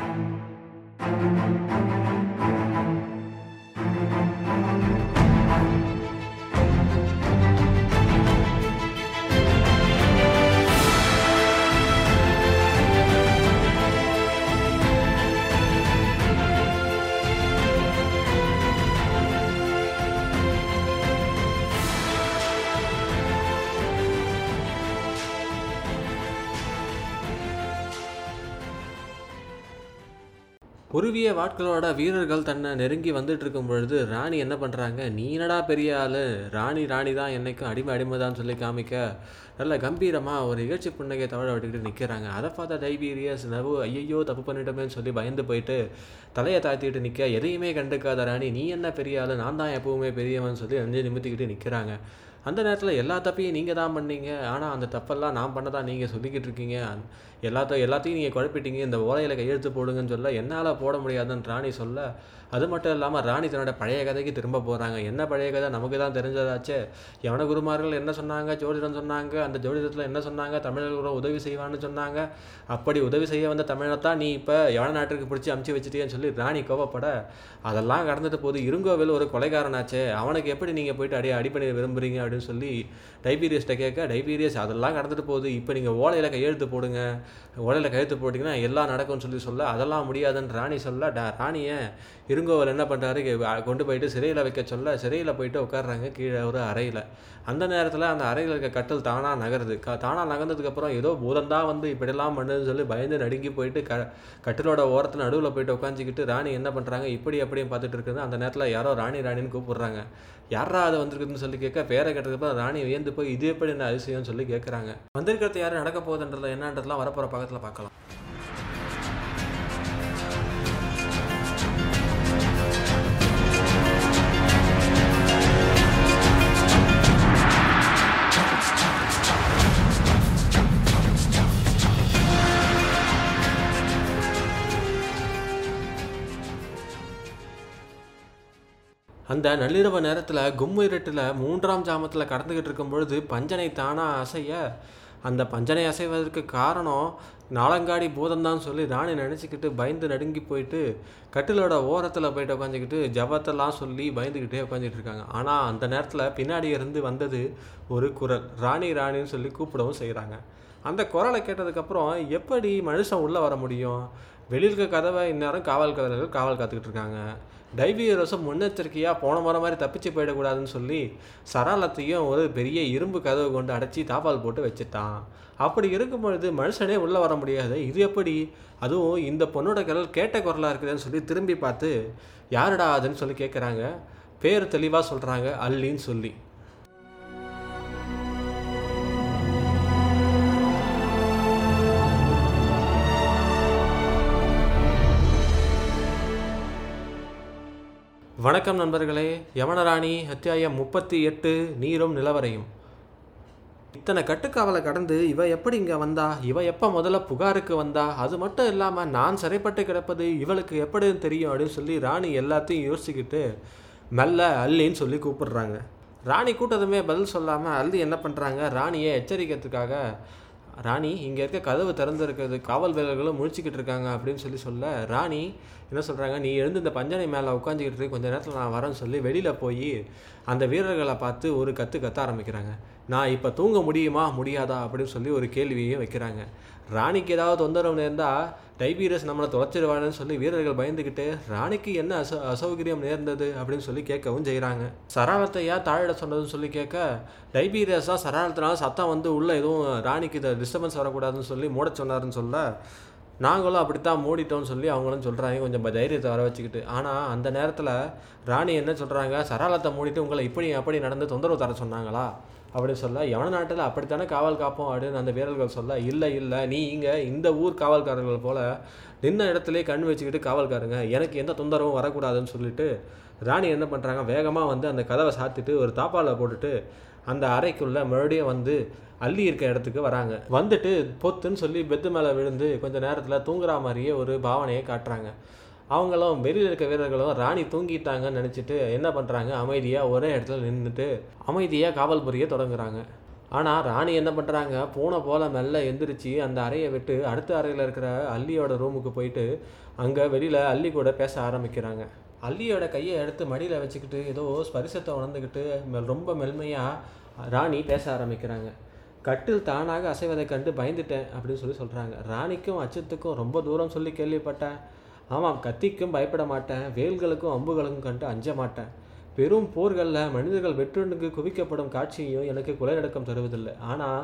Thank you. குருவிய வாட்களோட வீரர்கள் தன்னை நெருங்கி வந்துட்டு இருக்கும் பொழுது ராணி என்ன பண்ணுறாங்க நீ என்னடா பெரிய ஆள்? ராணி ராணி தான் என்னைக்கும் அடிமை அடிமை தான் சொல்லி காமிக்க. நல்ல கம்பீரமாக ஒரு இகழ்ச்சி புன்னகை தவழ விட்டுக்கிட்டு நிற்கிறாங்க அதை பார்த்தா டைபீரியஸ் நவு ஐயையோ தப்பு பண்ணிட்டோமேன்னு சொல்லி பயந்து போயிட்டு தலையை தாழ்த்திட்டு நிற்க எதையுமே கண்டுக்காத ராணி நீ என்ன பெரிய ஆள்? நான் தான் எப்பவுமே பெரியவன் சொல்லி அஞ்சு நிமித்திக்கிட்டு நிற்கிறாங்க அந்த நேரத்தில் எல்லா தப்பையும் நீங்கள் தான் பண்ணீங்க. ஆனால் அந்த தப்பெல்லாம் நான் பண்ணதான் நீங்கள் சொல்லிக்கிட்டு இருக்கீங்க. எல்லாத்த எல்லாத்தையும் நீங்கள் குழப்பிட்டீங்க. இந்த ஓலையில் கையெழுத்து போடுங்கன்னு சொல்ல என்னால் போட முடியாதுன்னு ராணி சொல்ல அது மட்டும் இல்லாமல் ராணி தன்னோட பழைய கதைக்கு திரும்ப போகிறாங்க என்ன பழைய கதை? நமக்கு தான் தெரிஞ்சதாச்சே. யவன குருமார்கள் என்ன சொன்னாங்க? ஜோதிடம் சொன்னாங்க. அந்த ஜோதிடத்தில் என்ன சொன்னாங்க? தமிழர்கள் உதவி செய்வான்னு சொன்னாங்க. அப்படி உதவி செய்ய வந்த தமிழத்தான் நீ இப்போ யவன நாட்டுக்கு பிடிச்சி அமுச்சு வச்சிட்டியன்னு சொல்லி ராணி கோவப்பட அதெல்லாம் கடந்துட்டு போது இருங்கோவில் ஒரு கொலைகாரனாச்சே. அவனுக்கு எப்படி நீங்கள் போயிட்டு அடி அடிப்படை விரும்புகிறீங்க அப்படின்னு சொல்லி டைபீரியஸ்ட்டை கேட்க டைபீரியஸ் அதெல்லாம் கடந்துட்டு போகுது இப்போ நீங்கள் ஓலையில் கையெழுத்து போடுங்க. ஓலையில் கையெழுத்து போட்டிங்கன்னா எல்லாம் நடக்கும்னு சொல்லி சொல்ல அதெல்லாம் முடியாதுன்னு ராணி சொல்ல டா ராணியை இருங்கோவர் என்ன பண்ணுறாரு கொண்டு போயிட்டு சிறையில் வைக்க சொல்ல சிறையில் போயிட்டு உட்காடுறாங்க கீழே ஒரு அறையில். அந்த நேரத்தில் அந்த அறையில் இருக்க கட்டல் தானாக நகருது. க தானாக நகர்ந்ததுக்கப்புறம் ஏதோ பூதந்தான் வந்து இப்படிலாம் பண்ணுதுன்னு சொல்லி பயந்து நடுங்கி போயிட்டு க கட்டிலோட ஓரத்தில் நடுவில் போயிட்டு உட்காந்துக்கிட்டு ராணி என்ன பண்ணுறாங்க இப்படி அப்படியும் பார்த்துட்டு இருக்குது. அந்த நேரத்தில் யாரோ ராணி ராணின்னு கூப்பிடுறாங்க. யாரா அது வந்திருக்குதுன்னு சொல்லி கேட்க பேரை கேட்டதுக்கப்புறம் ராணி வியந்து போய் இது எப்படி என்ன அதிசயம்னு சொல்லி கேட்குறாங்க. வந்திருக்கிறது யாரும் நடக்க போகுதுன்றதுல என்னன்றதுலாம் வரப்போகிற பக்கத்தில் பார்க்கலாம். அந்த நள்ளிரவு நேரத்தில் கும்மு இருட்டில் மூன்றாம் ஜாமத்தில் கடந்துக்கிட்டு இருக்கும் பொழுது பஞ்சனை தானாக அசைய அந்த பஞ்சனை அசைவதற்கு காரணம் நாளங்காடி பூதம்தான் சொல்லி ராணி நினச்சிக்கிட்டு பயந்து நடுங்கி போயிட்டு கட்டிலோட ஓரத்தில் போயிட்டு உட்காந்துக்கிட்டு ஜபத்தெல்லாம் சொல்லி பயந்துக்கிட்டே உட்காந்துட்டு இருக்காங்க. ஆனால் அந்த நேரத்தில் பின்னாடி இருந்து வந்தது ஒரு குரல். ராணி ராணின்னு சொல்லி கூப்பிடவும் செய்கிறாங்க அந்த குரலை கேட்டதுக்கப்புறம் எப்படி மனுஷன் உள்ளே வர முடியும்? வெளியில் இருக்க கதவை இந்நேரம் காவல் கதவர்கள் காவல் காத்துக்கிட்டு இருக்காங்க. டைவியரஸும் முன்னெச்சரிக்கையாக போன முறை மாதிரி தப்பிச்சு போயிடக்கூடாதுன்னு சொல்லி சரளத்தையும் ஒரு பெரிய இரும்பு கதவு கொண்டு அடைச்சி தாப்பால் போட்டு வச்சுட்டான். அப்படி இருக்கும் பொழுது மனுஷனே உள்ளே வர முடியாது. இது எப்படி? அதுவும் இந்த பொண்ணோட குரல் கேட்ட குரலாக இருக்குதுன்னு சொல்லி திரும்பி பார்த்து யாருடா அதுன்னு சொல்லி கேட்குறாங்க பேர் தெளிவாக சொல்கிறாங்க அல்லின்னு சொல்லி. வணக்கம் நண்பர்களே யமனராணி அத்தியாயம் முப்பத்தி எட்டு நீரும் நிலவரையும். இத்தனை கட்டுக்காவலை கடந்து இவ எப்படி இங்கே வந்தா? இவ எப்போ முதல்ல புகாருக்கு வந்தா? அது மட்டும் இல்லாமல் நான் சிறைப்பட்டு கிடப்பது இவளுக்கு எப்படி தெரியும் அப்படின்னு சொல்லி ராணி எல்லாத்தையும் யோசிச்சுக்கிட்டு மெல்ல அல்லின்னு சொல்லி கூப்பிடுறாங்க. ராணி கூட்டதுமே பதில் சொல்லாமல் அல்லி என்ன பண்ணுறாங்க ராணியை எச்சரிக்கிறதுக்காக ராணி இங்கே இருக்க கதவு திறந்துருக்கிறது காவல் வீரர்களும் முழிச்சிக்கிட்டு இருக்காங்க அப்படின்னு சொல்லி சொல்ல ராணி என்ன சொல்கிறாங்க நீ எழுந்து இந்த பஞ்சனை மேலே உட்காந்துக்கிட்டு இருக்கு கொஞ்ச நேரத்தில் நான் வரேன்னு சொல்லி வெளியில் போய் அந்த வீரர்களை பார்த்து ஒரு கற்று கத்த ஆரம்பிக்கிறாங்க. நான் இப்போ தூங்க முடியுமா? முடியாதா? அப்படின்னு சொல்லி ஒரு கேள்வியையும் வைக்கிறாங்க. ராணிக்கு ஏதாவது தொந்தரவு நேர்ந்தால் டைபீரியஸ் நம்மளை தொலைச்சிடுவான்னு சொல்லி வீரர்கள் பயந்துக்கிட்டு ராணிக்கு என்ன அச அசௌகரியம் நேர்ந்தது? அப்படின்னு சொல்லி கேட்கவும் செய்கிறாங்க சராளத்தை ஏன் தாழிட சொன்னதுன்னு சொல்லி கேட்க டைபீரியஸாக சராளத்தினால சத்தம் வந்து உள்ளே எதுவும் ராணிக்கு இதை டிஸ்டர்பன்ஸ் வரக்கூடாதுன்னு சொல்லி மூட சொன்னார்னு சொல்ல நாங்களும் அப்படித்தான் மூடிட்டோம்னு சொல்லி அவங்களும் சொல்கிறாங்க கொஞ்சம் தைரியத்தை வர வச்சுக்கிட்டு. ஆனால் அந்த நேரத்தில் ராணி என்ன சொல்கிறாங்க சராளத்தை மூடிட்டு உங்களை இப்படி அப்படி நடந்து தொந்தரவு தர சொன்னாங்களா? அப்படின்னு சொல்ல எவன நாட்டில் அப்படித்தானே காவல் காப்போம் அப்படின்னு அந்த வீரர்கள் சொல்ல இல்லை இல்லை நீ இங்கே இந்த ஊர் காவல்காரர்கள் போல் நின்ன இடத்துலேயே கண் வச்சுக்கிட்டு காவல்காரங்க. எனக்கு எந்த தொந்தரவும் வரக்கூடாதுன்னு சொல்லிட்டு ராணி என்ன பண்ணுறாங்க வேகமாக வந்து அந்த கதவை சாத்திட்டு ஒரு தாப்பாவில் போட்டுட்டு அந்த அறைக்குள்ளே மறுபடியும் வந்து அள்ளி இருக்க இடத்துக்கு வராங்க. வந்துட்டு பொத்துன்னு சொல்லி பெத்து மேலே விழுந்து கொஞ்சம் நேரத்தில் தூங்குற மாதிரியே ஒரு பாவனையை காட்டுறாங்க. அவங்களும் வெளியில் இருக்க வீரர்களும் ராணி தூங்கிட்டாங்கன்னு நினச்சிட்டு என்ன பண்ணுறாங்க அமைதியாக ஒரே இடத்துல நின்றுட்டு அமைதியாக காவல் புரிய தொடங்குறாங்க. ஆனால் ராணி என்ன பண்ணுறாங்க பூனை போல மெல்ல எந்திரிச்சு அந்த அறையை விட்டு அடுத்த அறையில் இருக்கிற அல்லியோட ரூமுக்கு போயிட்டு அங்கே வெளியில் அல்லி கூட பேச ஆரம்பிக்கிறாங்க. அல்லியோட கையை எடுத்து மடியில் வச்சுக்கிட்டு ஏதோ ஸ்பரிசத்தை உணர்ந்துக்கிட்டு மெ- ரொம்ப மெல்மையாக ராணி பேச ஆரம்பிக்கிறாங்க. கட்டில் தானாக அசைவதை கண்டு பயந்துட்டேன் அப்படின்னு சொல்லி சொல்கிறாங்க ராணிக்கும் அச்சத்துக்கும் ரொம்ப தூரம் சொல்லி கேள்விப்பட்டேன். ஆமாம் கத்திக்கும் பயப்பட மாட்டேன் வேல்களுக்கும் அம்புகளுக்கும் கண்டு அஞ்ச மாட்டேன். பெரும் போர்களில் மனிதர்கள் வெற்றுண்டுக்கு குவிக்கப்படும் காட்சியும் எனக்கு குலையடக்கம் தருவதில்லை. ஆனால்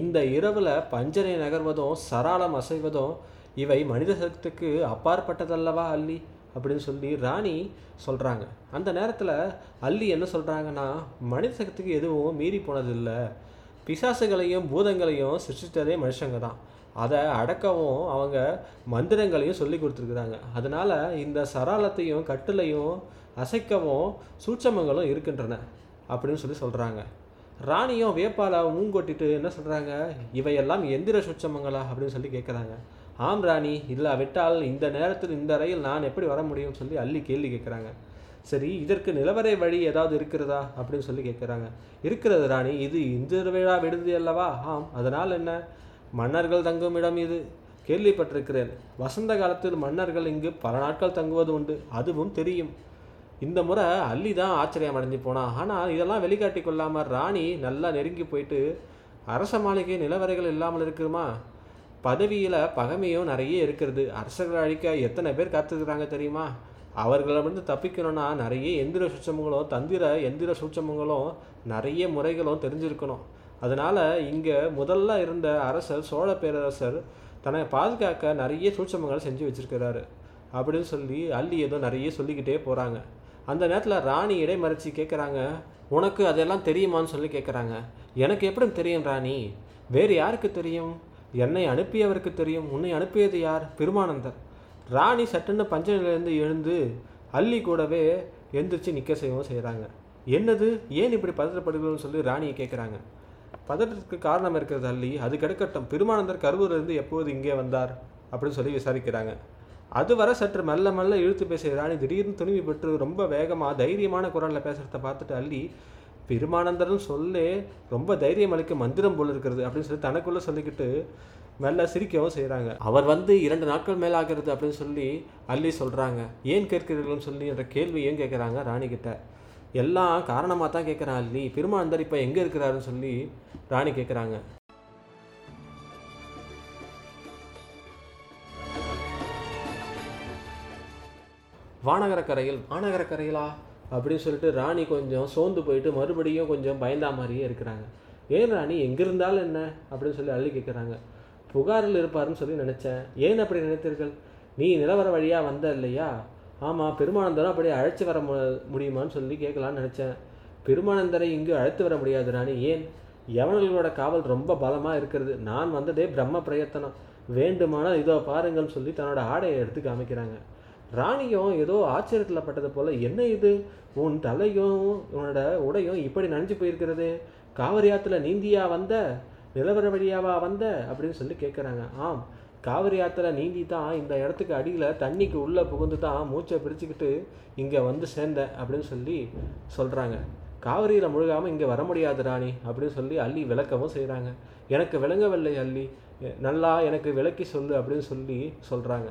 இந்த இரவில் பஞ்சனை நகர்வதும் சராளம் அசைவதும் இவை மனித சக்திக்கு அப்பாற்பட்டதல்லவா அல்லி? அப்படின்னு சொல்லி ராணி சொல்கிறாங்க அந்த நேரத்தில் அல்லி என்ன சொல்கிறாங்கன்னா மனித சக்திக்கு எதுவும் மீறி போனதில்லை. பிசாசுகளையும் பூதங்களையும் சிருஷ்டித்ததே மனுஷங்க தான் அதை அடக்கவும் அவங்க மந்திரங்களையும் சொல்லி கொடுத்துருக்குறாங்க. அதனால் இந்த சராளத்தையும் கட்டிலையும் அசைக்கவும் சூட்சமங்களும் இருக்கின்றன அப்படின்னு சொல்லி சொல்கிறாங்க ராணியும் வேப்பால மூங்கொட்டிட்டு என்ன சொல்கிறாங்க இவையெல்லாம் எந்திர சூட்சமங்களா அப்படின்னு சொல்லி கேட்குறாங்க ஆம் ராணி இல்லாவிட்டால் இந்த நேரத்தில் இந்த அறையில் நான் எப்படி வர முடியும்னு சொல்லி அள்ளி கேள்வி கேட்குறாங்க சரி இதற்கு நிலவரை வழி ஏதாவது இருக்கிறதா அப்படின்னு சொல்லி கேட்குறாங்க இருக்கிறது ராணி இது இந்திர விழா விடுதி அல்லவா? ஆம் அதனால் என்ன? மன்னர்கள் தங்கும் இடம் இது. கேள்விப்பட்டிருக்கிறேன். வசந்த காலத்தில் மன்னர்கள் இங்கு பல நாட்கள் தங்குவது உண்டு. அதுவும் தெரியும். இந்த முறை அள்ளி தான் ஆச்சரியம் அடைஞ்சு போனான் ஆனால் இதெல்லாம் வெளிக்காட்டி கொள்ளாமல் ராணி நல்லா நெருங்கி போயிட்டு அரச மாளிகை நிலவரைகள் இல்லாமல் இருக்குமா? பதவியில் பகைமையும் நிறைய இருக்கிறது. அரசர்களை அழிக்க எத்தனை பேர் காத்துக்கிறாங்க தெரியுமா? அவர்களிடமிருந்து தப்பிக்கணும்னா நிறைய எந்திர சூட்சமங்களும் தந்திர எந்திர சூட்சமங்களும் நிறைய முறைகளும் தெரிஞ்சிருக்கணும். அதனால் இங்கே முதல்ல இருந்த அரசர் சோழ பேரரசர் தன்னை பாதுகாக்க நிறைய சூட்சமங்கள் செஞ்சு வச்சிருக்கிறாரு அப்படின்னு சொல்லி அள்ளி ஏதோ நிறைய சொல்லிக்கிட்டே போகிறாங்க அந்த நேரத்தில் ராணி இடைமறைச்சி கேட்குறாங்க உனக்கு அதெல்லாம் தெரியுமான்னு சொல்லி கேட்குறாங்க எனக்கு எப்படி தெரியும் ராணி? வேறு யாருக்கு தெரியும்? என்னை அனுப்பியவருக்கு தெரியும்? உன்னை அனுப்பியது யார்? பெருமானந்தர். ராணி சட்டுன்னு பஞ்சனிலேருந்து எழுந்து அள்ளி கூடவே எந்திரிச்சு நிற்க செய்யவும் செய்கிறாங்க என்னது? ஏன் இப்படி பதற்றப்படுகிறோன்னு சொல்லி ராணியை கேட்குறாங்க பதற்றத்துக்கு காரணம் இருக்கிறது அள்ளி அது கிடக்கட்டும். பெருமானந்தர் கருவூரிலிருந்து எப்போது இங்கே வந்தார் அப்படின்னு சொல்லி விசாரிக்கிறாங்க. அதுவரை சற்று மெல்ல மெல்ல இழுத்து பேசிய ராணி திடீர்னு துணிவி பெற்று ரொம்ப வேகமாக தைரியமான குரலில் பேசுகிறத பார்த்துட்டு அள்ளி பெருமானந்தர்னு சொல்லே ரொம்ப தைரியம் அளிக்க மந்திரம் போல் இருக்கிறது அப்படின்னு சொல்லி தனக்குள்ளே சொல்லிக்கிட்டு மெல்ல சிரிக்கவும் செய்கிறாங்க அவர் வந்து இரண்டு நாட்கள் மேல் ஆகிறது அப்படின்னு சொல்லி அள்ளி சொல்கிறாங்க ஏன் கேட்கிறீர்கள்னு சொல்லி என்ற கேள்வி ஏன் கேட்குறாங்க ராணி எல்லாம் காரணமாக தான் கேட்குறான் அள்ளி பெருமானந்தர் இப்போ எங்கே இருக்கிறாருன்னு சொல்லி ராணி கேட்குறாங்க வானகரக்கரையில் வானகரக்கரையிலா அப்படின்னு சொல்லிட்டு ராணி கொஞ்சம் சோர்ந்து போயிட்டு மறுபடியும் கொஞ்சம் பயந்தா மாதிரியே இருக்கிறாங்க. ஏன் ராணி எங்கே இருந்தாலும் என்ன? அப்படின்னு சொல்லி அள்ளி கேட்குறாங்க புகாரில் இருப்பாருன்னு சொல்லி நினச்சேன். ஏன் அப்படி நினைத்தீர்கள்? நீ நிலவர வழியாக வந்த இல்லையா? ஆமாம் பெருமானந்தரம் அப்படியே அழைச்சி வர மு முடியுமான்னு சொல்லி கேட்கலான்னு நினச்சேன். பெருமானந்தரை இங்கு அழைத்து வர முடியாது ராணி. ஏன்? யவனர்களோட காவல் ரொம்ப பலமாக இருக்கிறது? நான் வந்ததே பிரம்ம பிரயத்தனம். வேண்டுமானால் இதோ பாருங்கள்னு சொல்லி தன்னோட ஆடையை எடுத்து காமிக்கிறாங்க. ராணியும் ஏதோ ஆச்சரியத்தில் பட்டது போல் என்ன இது? உன் தலையும் உன்னோட உடையும் இப்படி நனைஞ்சு போயிருக்கிறது? காவிரி ஆற்றுல நீந்தியா வந்த? நிலவர வழியாவா வந்த? அப்படின்னு சொல்லி கேட்குறாங்க ஆம் காவிரி ஆற்றுல நீந்தி தான் இந்த இடத்துக்கு அடியில் தண்ணிக்கு உள்ளே புகுந்து தான் மூச்சை பிரிச்சுக்கிட்டு இங்கே வந்து சேர்ந்தேன் அப்படின்னு சொல்லி சொல்கிறாங்க காவிரியில் முழுகாமல் இங்கே வர முடியாது ராணி அப்படின்னு சொல்லி அள்ளி விளக்கவும் செய்கிறாங்க எனக்கு விளங்கவில்லை அள்ளி நல்லா எனக்கு விளக்கி சொல்லு அப்படின்னு சொல்லி சொல்கிறாங்க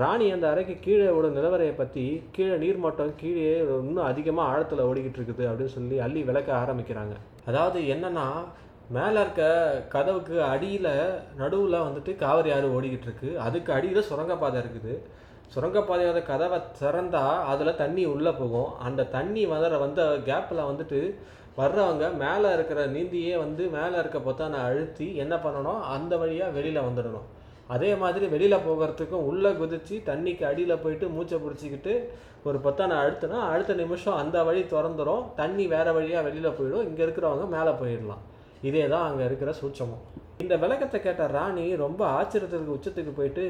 ராணி அந்த அறைக்கு கீழே ஓட நிலவரையை பற்றி கீழே நீர்மட்டம் கீழே இன்னும் அதிகமாக ஆழத்தில் ஓடிக்கிட்டு இருக்குது அப்படின்னு சொல்லி அள்ளி விளக்க ஆரம்பிக்கிறாங்க. அதாவது என்னென்னா மேலே இருக்க கதவுக்கு அடியில் நடுவில் வந்துட்டு காவிரி ஆறு ஓடிக்கிட்டு இருக்கு. அதுக்கு அடியில் சுரங்கப்பாதை இருக்குது. சுரங்கப்பாதையோட கதவை திறந்தால் அதில் தண்ணி உள்ளே போகும். அந்த தண்ணி வர வந்த கேப்பில் வந்துட்டு வர்றவங்க மேலே இருக்கிற நீந்தியே வந்து மேலே இருக்க பொத்தானை அழுத்தி என்ன பண்ணணும்? அந்த வழியாக வெளியில் வந்துடணும். அதே மாதிரி வெளியில் போகிறதுக்கும் உள்ளே குதிச்சு தண்ணிக்கு அடியில் போயிட்டு மூச்சை பிடிச்சிக்கிட்டு ஒரு பொத்தானை அழுத்தினா அடுத்த நிமிஷம் அந்த வழி திறந்துடும் தண்ணி வேறு வழியாக வெளியில் போயிடும். இங்கே இருக்கிறவங்க மேலே போயிடலாம். இதே தான் அங்கே இருக்கிற சூட்சமம். இந்த விளக்கத்தை கேட்ட ராணி ரொம்ப ஆச்சரியத்துக்கு உச்சத்துக்கு போயிட்டு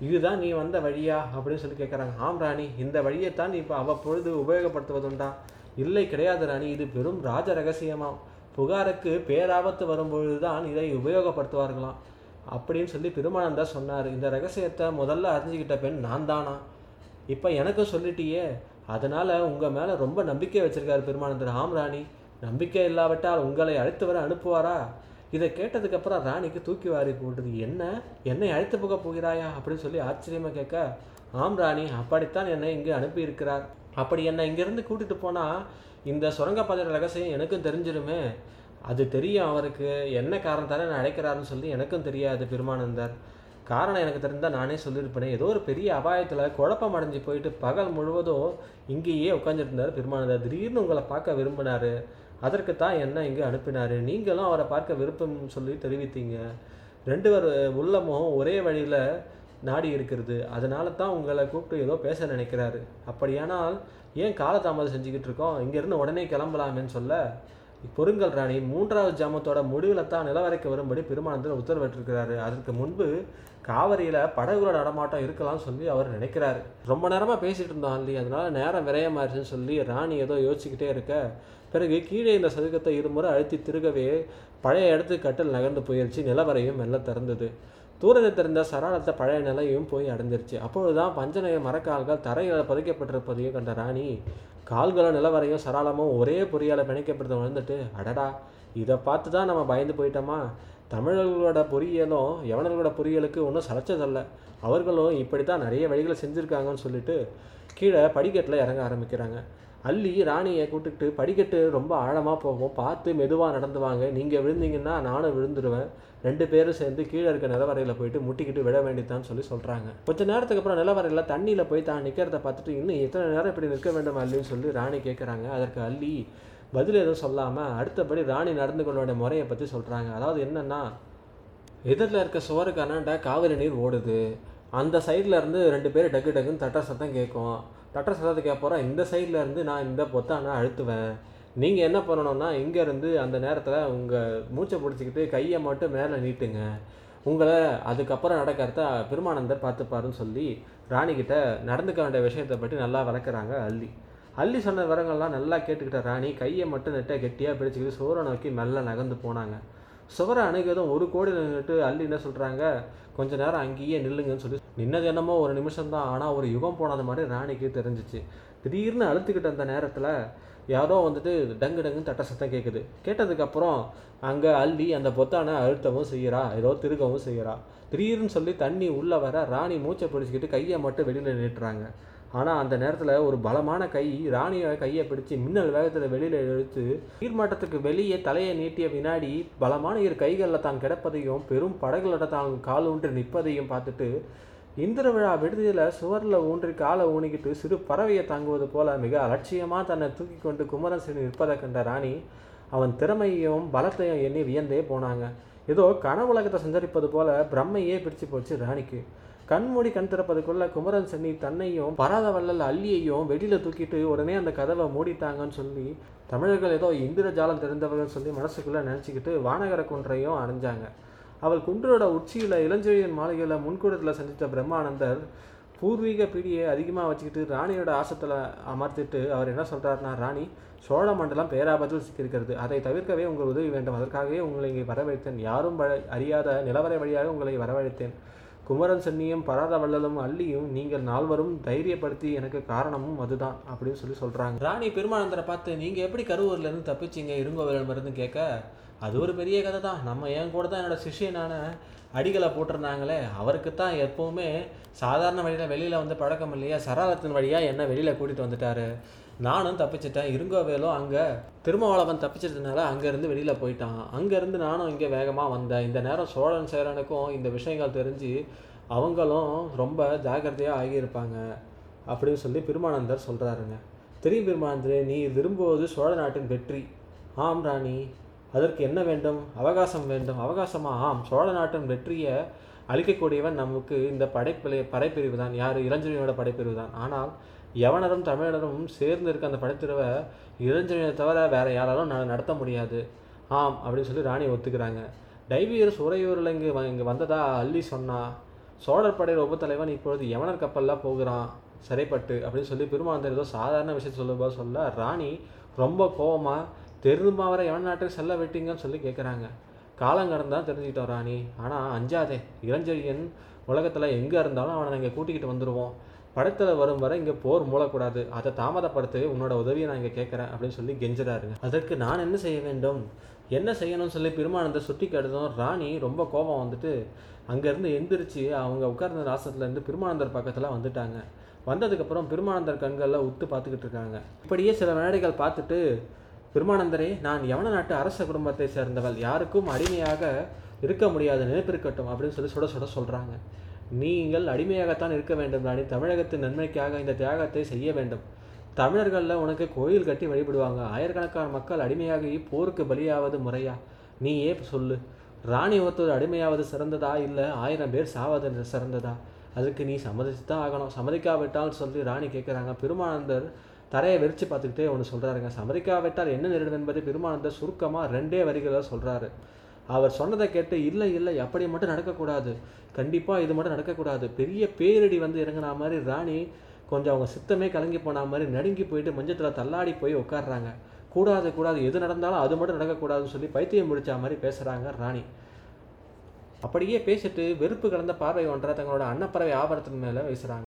இதுதான் நீ வந்த வழியா? அப்படின்னு சொல்லி கேட்குறாங்க ஆம் ராணி இந்த வழியைத்தான் நீ இப்போ அவ்வப்பொழுது உபயோகப்படுத்துவதுண்டா? இல்லை கிடையாது ராணி இது பெரும் ராஜ ரகசியமாம் புகாருக்கு பேராபத்து வரும்பொழுது தான் இதை உபயோகப்படுத்துவார்களாம். அப்படின்னு சொல்லி பெருமானந்தா சொன்னார். இந்த ரகசியத்தை முதல்ல அறிஞ்சுக்கிட்ட பெண் நான் தானா? இப்போ எனக்கும் சொல்லிட்டியே. அதனால் உங்கள் மேலே ரொம்ப நம்பிக்கை வச்சுருக்காரு பெருமானந்தர் ஆம் ராணி நம்பிக்கை இல்லாவிட்டால் உங்களை அழைத்து வர அனுப்புவாரா? இதை கேட்டதுக்கப்புறம் ராணிக்கு தூக்கி வாரி போட்டது. என்ன? என்னை அழைத்து போக போகிறாயா? அப்படின்னு சொல்லி ஆச்சரியமாக கேட்க ஆம் ராணி அப்படித்தான் என்னை இங்கே அனுப்பியிருக்கிறார். அப்படி என்னை இங்கேருந்து கூட்டிகிட்டு போனால் இந்த சுரங்கப்பாதை ரகசியம் எனக்கும் தெரிஞ்சிருமே. அது தெரியும் அவருக்கு. என்ன காரணத்தால நான் அழைக்கிறாருன்னு சொல்லி எனக்கும் தெரியாது பெருமானந்தர். காரணம் எனக்கு தெரிந்தால் நானே சொல்லியிருப்பேன். ஏதோ ஒரு பெரிய அபாயத்தில் குழப்பம் அடைஞ்சு போயிட்டு பகல் முழுவதும் இங்கேயே உட்காந்துருந்தார் பெருமானந்தர். திடீர்னு உங்களை பார்க்க விரும்பினார். அதற்கு தான் என்ன இங்கே அனுப்பினார். நீங்களும் அவரை பார்க்க விருப்பம் சொல்லி தெரிவித்தீங்க. ரெண்டு பேர் உள்ளமும் ஒரே வழியில் நாடி இருக்கிறது. அதனால தான் உங்களை கூப்பிட்டு ஏதோ பேச நினைக்கிறாரு. அப்படியானால் ஏன் காலதாமதம் செஞ்சுக்கிட்டு இருக்கோம்? இங்கேருந்து உடனே கிளம்பலாமேன்னு சொல்ல பொருங்கல் ராணி மூன்றாவது ஜாமத்தோட முடிவில் தான் நிலவரைக்கு வரும்படி பெருமானந்தர் உத்தரவிட்டிருக்கிறாரு. அதற்கு முன்பு காவிரியில் படகுகளோட நடமாட்டம் இருக்கலாம்னு சொல்லி அவர் நினைக்கிறாரு. ரொம்ப நேரமாக பேசிகிட்டு இருந்தோம் அல்லி அதனால நேரம் விரயமாயிருச்சுன்னு சொல்லி ராணி ஏதோ யோசிச்சுக்கிட்டே இருக்க பிறகு கீழே இந்த சதுக்கத்தை இருமுறை அழுத்தி திருகவே பழைய இடத்துக்கு கட்டில் நகர்ந்து போயிடுச்சு நிலவரையும் மெல்ல திறந்தது. தூரத்தில் தெரிந்த சராளத்தை பழைய நிலையும் போய் அடைஞ்சிருச்சு. அப்பொழுதுதான் பஞ்சநய மரக்கால்கள் தரையில் பதிக்கப்பட்டிருப்பதையும் கண்ட ராணி கால்களும் நிலவரையும் சராளமும் ஒரே பொறியால் பிணைக்கப்பட்டு உணர்ந்துட்டு அடடா இதை பார்த்து தான் நம்ம பயந்து போயிட்டோமா? தமிழர்களோட பொறியியலும் யவனர்களோட பொறியியலுக்கு ஒன்றும் சளைச்சதல்ல அவர்களும் இப்படி தான் நிறைய வழிகளை செஞ்சுருக்காங்கன்னு சொல்லிட்டு கீழே படிக்கட்டில் இறங்க ஆரம்பிக்கிறாங்க. அள்ளி ராணியை கூட்டுக்கிட்டு படிக்கட்டு ரொம்ப ஆழமாக போகும். பார்த்து மெதுவாக நடந்துவாங்க. நீங்கள் விழுந்தீங்கன்னா நானும் விழுந்துருவேன். ரெண்டு பேரும் சேர்ந்து கீழே இருக்க நிலவரையில் போயிட்டு முட்டிக்கிட்டு விட வேண்டியதான்னு சொல்லி சொல்கிறாங்க கொஞ்ச நேரத்துக்கு அப்புறம் நிலவரையில் தண்ணியில் போய் தான் நிற்கிறத பார்த்துட்டு இன்னும் எத்தனை நேரம் இப்படி நிற்க வேண்டும் அல்லின்னு சொல்லி ராணி கேட்குறாங்க அதற்கு அள்ளி பதில் எதுவும் சொல்லாமல் அடுத்தபடி ராணி நடந்து கொள்ள வேண்டிய முறையை பற்றி சொல்கிறாங்க அதாவது என்னென்னா எதிரில் இருக்க சுவருக்கு அண்ணாண்டா காவிரி நீர் ஓடுது. அந்த சைடில் இருந்து ரெண்டு பேர் டக்கு டக்குன்னு தட்ட சத்தம் கேட்கும். தட்ட சத்தத்தை கேட்போறோம் இந்த சைடில் இருந்து நான் இந்த பொத்தானை அழுத்துவேன். நீங்கள் என்ன பண்ணணும்னா இங்கேருந்து அந்த நேரத்தில் உங்கள் மூச்சை பிடிச்சிக்கிட்டு கையை மட்டும் மேலே நீட்டுங்க. உங்களை அதுக்கப்புறம் நடக்கிறத பெருமானந்தர் பார்த்துப்பாருன்னு சொல்லி ராணிக்கிட்ட நடந்துக்க வேண்டிய விஷயத்தை பற்றி நல்லா விளக்குறாங்க அள்ளி. அள்ளி சொன்ன விவரங்கள்லாம் நல்லா கேட்டுக்கிட்ட ராணி கையை மட்டும் நெட்டை கெட்டியாக பிடிச்சிக்கிட்டு சோரை நோக்கி மெல்ல நகர்ந்து போனாங்க. சுவரை அணுகியதும் ஒரு கோடி நின்றுட்டு அள்ளி என்ன சொல்கிறாங்க கொஞ்ச நேரம் அங்கேயே நில்லுங்கன்னு சொல்லி நின்னது என்னமோ ஒரு நிமிஷம் தான் ஆனால் ஒரு யுகம் போனது மாதிரி ராணிக்கு தெரிஞ்சிச்சு. திடீர்னு அழுத்துக்கிட்ட அந்த நேரத்தில் யாரோ வந்துட்டு டங்கு டங்குன்னு தட்ட சத்தம் கேட்குது கேட்டதுக்கப்புறம் அங்கே அள்ளி அந்த பொத்தானை அழுத்தவும் செய்கிறா ஏதோ திருகவும் செய்கிறா திடீர்னு சொல்லி தண்ணி உள்ளே வர ராணி மூச்சை பிடிச்சிக்கிட்டு கையை மட்டும் வெளியில் நின்றுட்டுறாங்க ஆனால் அந்த நேரத்தில் ஒரு பலமான கை ராணியை கையை பிடிச்சி மின்னல் வேகத்தில் வெளியில் இழுத்து நீர்மட்டத்துக்கு வெளியே தலையை நீட்டிய வினாடி பலமான இரு கைகளில் தான் கிடப்பதையும் பெரும் படகுகளோட தான் கால் ஊன்றி நிற்பதையும் பார்த்துட்டு இந்திர விழா விடுதியில் சுவரில் ஊன்றி காலை ஊனிக்கிட்டு சிறு பறவையை தாங்குவது போல மிக அலட்சியமாக தன்னை தூக்கி கொண்டு குமரன் நிற்பதை கண்ட ராணி அவன் திறமையும் பலத்தையும் எண்ணி வியந்தே போனாங்க. ஏதோ கனவுலகத்தை சஞ்சரிப்பது போல பிரம்மையே பிரித்து போச்சு ராணிக்கு. கண்மூடி கண் திறப்பதுக்குள்ள குமரன் சென்னி தன்னையும் பராத வள்ளல் அள்ளியையும் வெளியில தூக்கிட்டு உடனே அந்த கதவை மூடிட்டாங்கன்னு சொல்லி தமிழர்கள் ஏதோ இந்திரஜாலம் தெரிந்தவர்கள் சொல்லி மனசுக்குள்ள நினச்சிக்கிட்டு வானகர குன்றையும் அடைஞ்சாங்க அவள் குன்றோட உச்சியில் இளஞ்செழியன் மாளிகையில் முன்கூடத்தில் சந்தித்த பிரம்மானந்தர் பூர்வீக பிடியை அதிகமாக வச்சுக்கிட்டு ராணியோட ஆசத்தில் அமர்த்திட்டு அவர் என்ன சொல்கிறாருன்னா ராணி சோழ மண்டலம் பேராபத்தில் சிக்கியிருக்கிறது. அதை தவிர்க்கவே உங்கள் உதவி வேண்டும். அதற்காகவே உங்களை இங்கே வரவழைத்தேன். யாரும் அறியாத நிலவரை வழியாக உங்களை வரவழைத்தேன். குமரன் சென்னியும் பராத வள்ளலும் அள்ளியும் நீங்கள் நால்வரும் தைரியப்படுத்தி எனக்கு காரணமும் அதுதான் அப்படின்னு சொல்லி சொல்கிறாங்க ராணி பெருமானந்தரை பார்த்து நீங்கள் எப்படி கரூர்லேருந்து தப்பிச்சீங்க இருங்கோவிலிருந்து கேட்க? அது ஒரு பெரிய கதை தான் நம்ம என் கூட தான் என்னோட சிஷியனான அடிகளை போட்டிருந்தாங்களே அவருக்கு தான் எப்போவுமே சாதாரண வழியில் வெளியில் வந்து பழக்கம் இல்லையா? சராலத்தின் வழியாக என்ன வெளியில் கூட்டிகிட்டு வந்துட்டாரு? நானும் தப்பிச்சிட்டேன். இருங்கோவேலும் அங்கே திருமாவளவன் தப்பிச்சதுனால அங்கேருந்து வெளியில் போயிட்டான். அங்கேருந்து நானும் இங்கே வேகமாக வந்தேன். இந்த நேரம் சோழன் சேரனுக்கும் இந்த விஷயங்கள் தெரிஞ்சு அவங்களும் ரொம்ப ஜாக்கிரதையாக ஆகியிருப்பாங்க அப்படின்னு சொல்லி பெருமானந்தர் சொல்கிறாருங்க தெரியும் பெருமானந்தரே நீ விரும்புவது சோழ நாட்டின் வெற்றி. ஆம் ராணி அதற்கு என்ன வேண்டும்? அவகாசம் வேண்டும். அவகாசமா? ஆம் சோழ நாட்டின் வெற்றியை அளிக்கக்கூடியவன் நமக்கு இந்த படைப்பிளை படைப்பிரிவு தான் யார்? இளஞ்செழியனோட படைப்பிரிவு தான் ஆனால் யவனரும் தமிழரும் சேர்ந்து இருக்க அந்த படைப்பிரிவை இளஞ்செழியனை தவிர வேறு யாராலும் நடத்த முடியாது. ஆம் அப்படின்னு சொல்லி ராணி ஒத்துக்கிறாங்க. டைவியர் சுரையூரில் இங்கே இங்கே வந்ததா அள்ளி சொன்னா சோழர் படையில் உபத்தலைவன் இப்பொழுது யவனர் கப்பல்லாம் போகிறான். சிறைப்பட்டு அப்படின்னு சொல்லி பெருமாந்தர் ஏதோ சாதாரண விஷயத்தை சொல்லும்போது சொல்ல ராணி ரொம்ப கோவமாக தெரிந்துமா வர எவன் நாட்டுக்கு செல்ல விட்டீங்கன்னு சொல்லி கேட்குறாங்க காலம் கடந்தான் தெரிஞ்சுக்கிட்டோம் ராணி. ஆனால் அஞ்சாதே இளஞ்செழியன் உலகத்தில் எங்கே இருந்தாலும் அவனை நாங்கள் கூட்டிக்கிட்டு வந்துடுவோம் படத்தில் வரும் வரை இங்கே போர் மூடக்கூடாது. அதை தாமதப்படுத்தவே உன்னோட உதவியை நான் இங்கே கேட்குறேன் அப்படின்னு சொல்லி கெஞ்சுறாருங்க. அதற்கு நான் என்ன செய்ய வேண்டும்? என்ன செய்யணும்னு சொல்லி பெருமானந்தர் சுட்டி கேட்டதும் ராணி ரொம்ப கோபம் வந்துட்டு அங்கேருந்து எந்திரிச்சு அவங்க உட்கார்ந்த ராசத்துலேருந்து பெருமானந்தர் பக்கத்தில் வந்துட்டாங்க. வந்ததுக்கப்புறம் பெருமானந்தர் கண்களில் உத்து பார்த்துக்கிட்டு இருக்காங்க. இப்படியே சில வினாடிகள் பார்த்துட்டு பெருமானந்தரே நான் யவன நாட்டு அரச குடும்பத்தை சேர்ந்தவள். யாருக்கும் அடிமையாக இருக்க முடியாத நினைப்பிருக்கட்டும் அப்படின்னு சொல்லி சுட சுட சொல்கிறாங்க நீங்கள் அடிமையாகத்தான் இருக்க வேண்டும் ராணி. தமிழகத்தின் நன்மைக்காக இந்த தியாகத்தை செய்ய வேண்டும். தமிழர்களில் உனக்கு கோயில் கட்டி வழிபடுவாங்க. ஆயிரக்கணக்கான மக்கள் அடிமையாகி போருக்கு பலியாவது முறையா? நீயே சொல்லு. ராணி ஒருத்தர் அடிமையாவது சிறந்ததா இல்லை ஆயிரம் பேர் சாவது சிறந்ததா? அதுக்கு நீ சம்மதித்து தான் ஆகணும். சம்மதிக்காவிட்டால் சொல்லி ராணி கேட்குறாங்க பெருமானந்தர் தரையை வெறிச்சு பார்த்துக்கிட்டே ஒன்று சொல்கிறாருங்க சம்மதிக்காவிட்டால் என்ன நேரிடும் என்பதை பெருமானந்தர் சுருக்கமாக ரெண்டே வரிகளில் சொல்கிறாரு அவர் சொன்னதை கேட்டு இல்லை இல்லை அப்படி மட்டும் நடக்கக்கூடாது. கண்டிப்பாக இது மட்டும் நடக்கக்கூடாது. பெரிய பேரிடி வந்து இறங்கின மாதிரி ராணி கொஞ்சம் அவங்க சித்தமே கலங்கி போன மாதிரி நடுங்கி போயிட்டு மஞ்சத்தில் தள்ளாடி போய் உட்காடுறாங்க கூடாது கூடாது எது நடந்தாலும் அது மட்டும் நடக்கக்கூடாதுன்னு சொல்லி பைத்தியம் முடிச்ச மாதிரி பேசுகிறாங்க ராணி. அப்படியே பேசிட்டு வெறுப்பு கலந்த பார்வை ஒன்றை தங்களோட அன்னப்பறவை ஆபரத்தின் மேலே வீசுகிறாங்க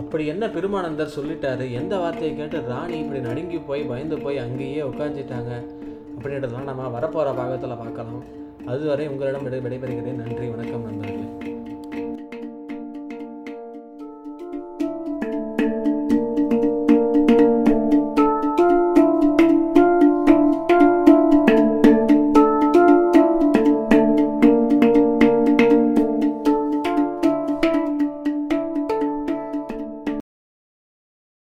அப்படி என்ன பெருமானந்தர் சொல்லிட்டாரு? எந்த வார்த்தையை கேட்டு ராணி இப்படி நடுங்கி போய் பயந்து போய் அங்கேயே உட்காந்துட்டாங்க அப்படின்றதெல்லாம் நம்ம வரப்போகிற பாகத்தில் பார்க்கலாம். அதுவரை உங்களிடம் விடை விடைபெறுகிறேன். நன்றி. வணக்கம் நண்பர்களே.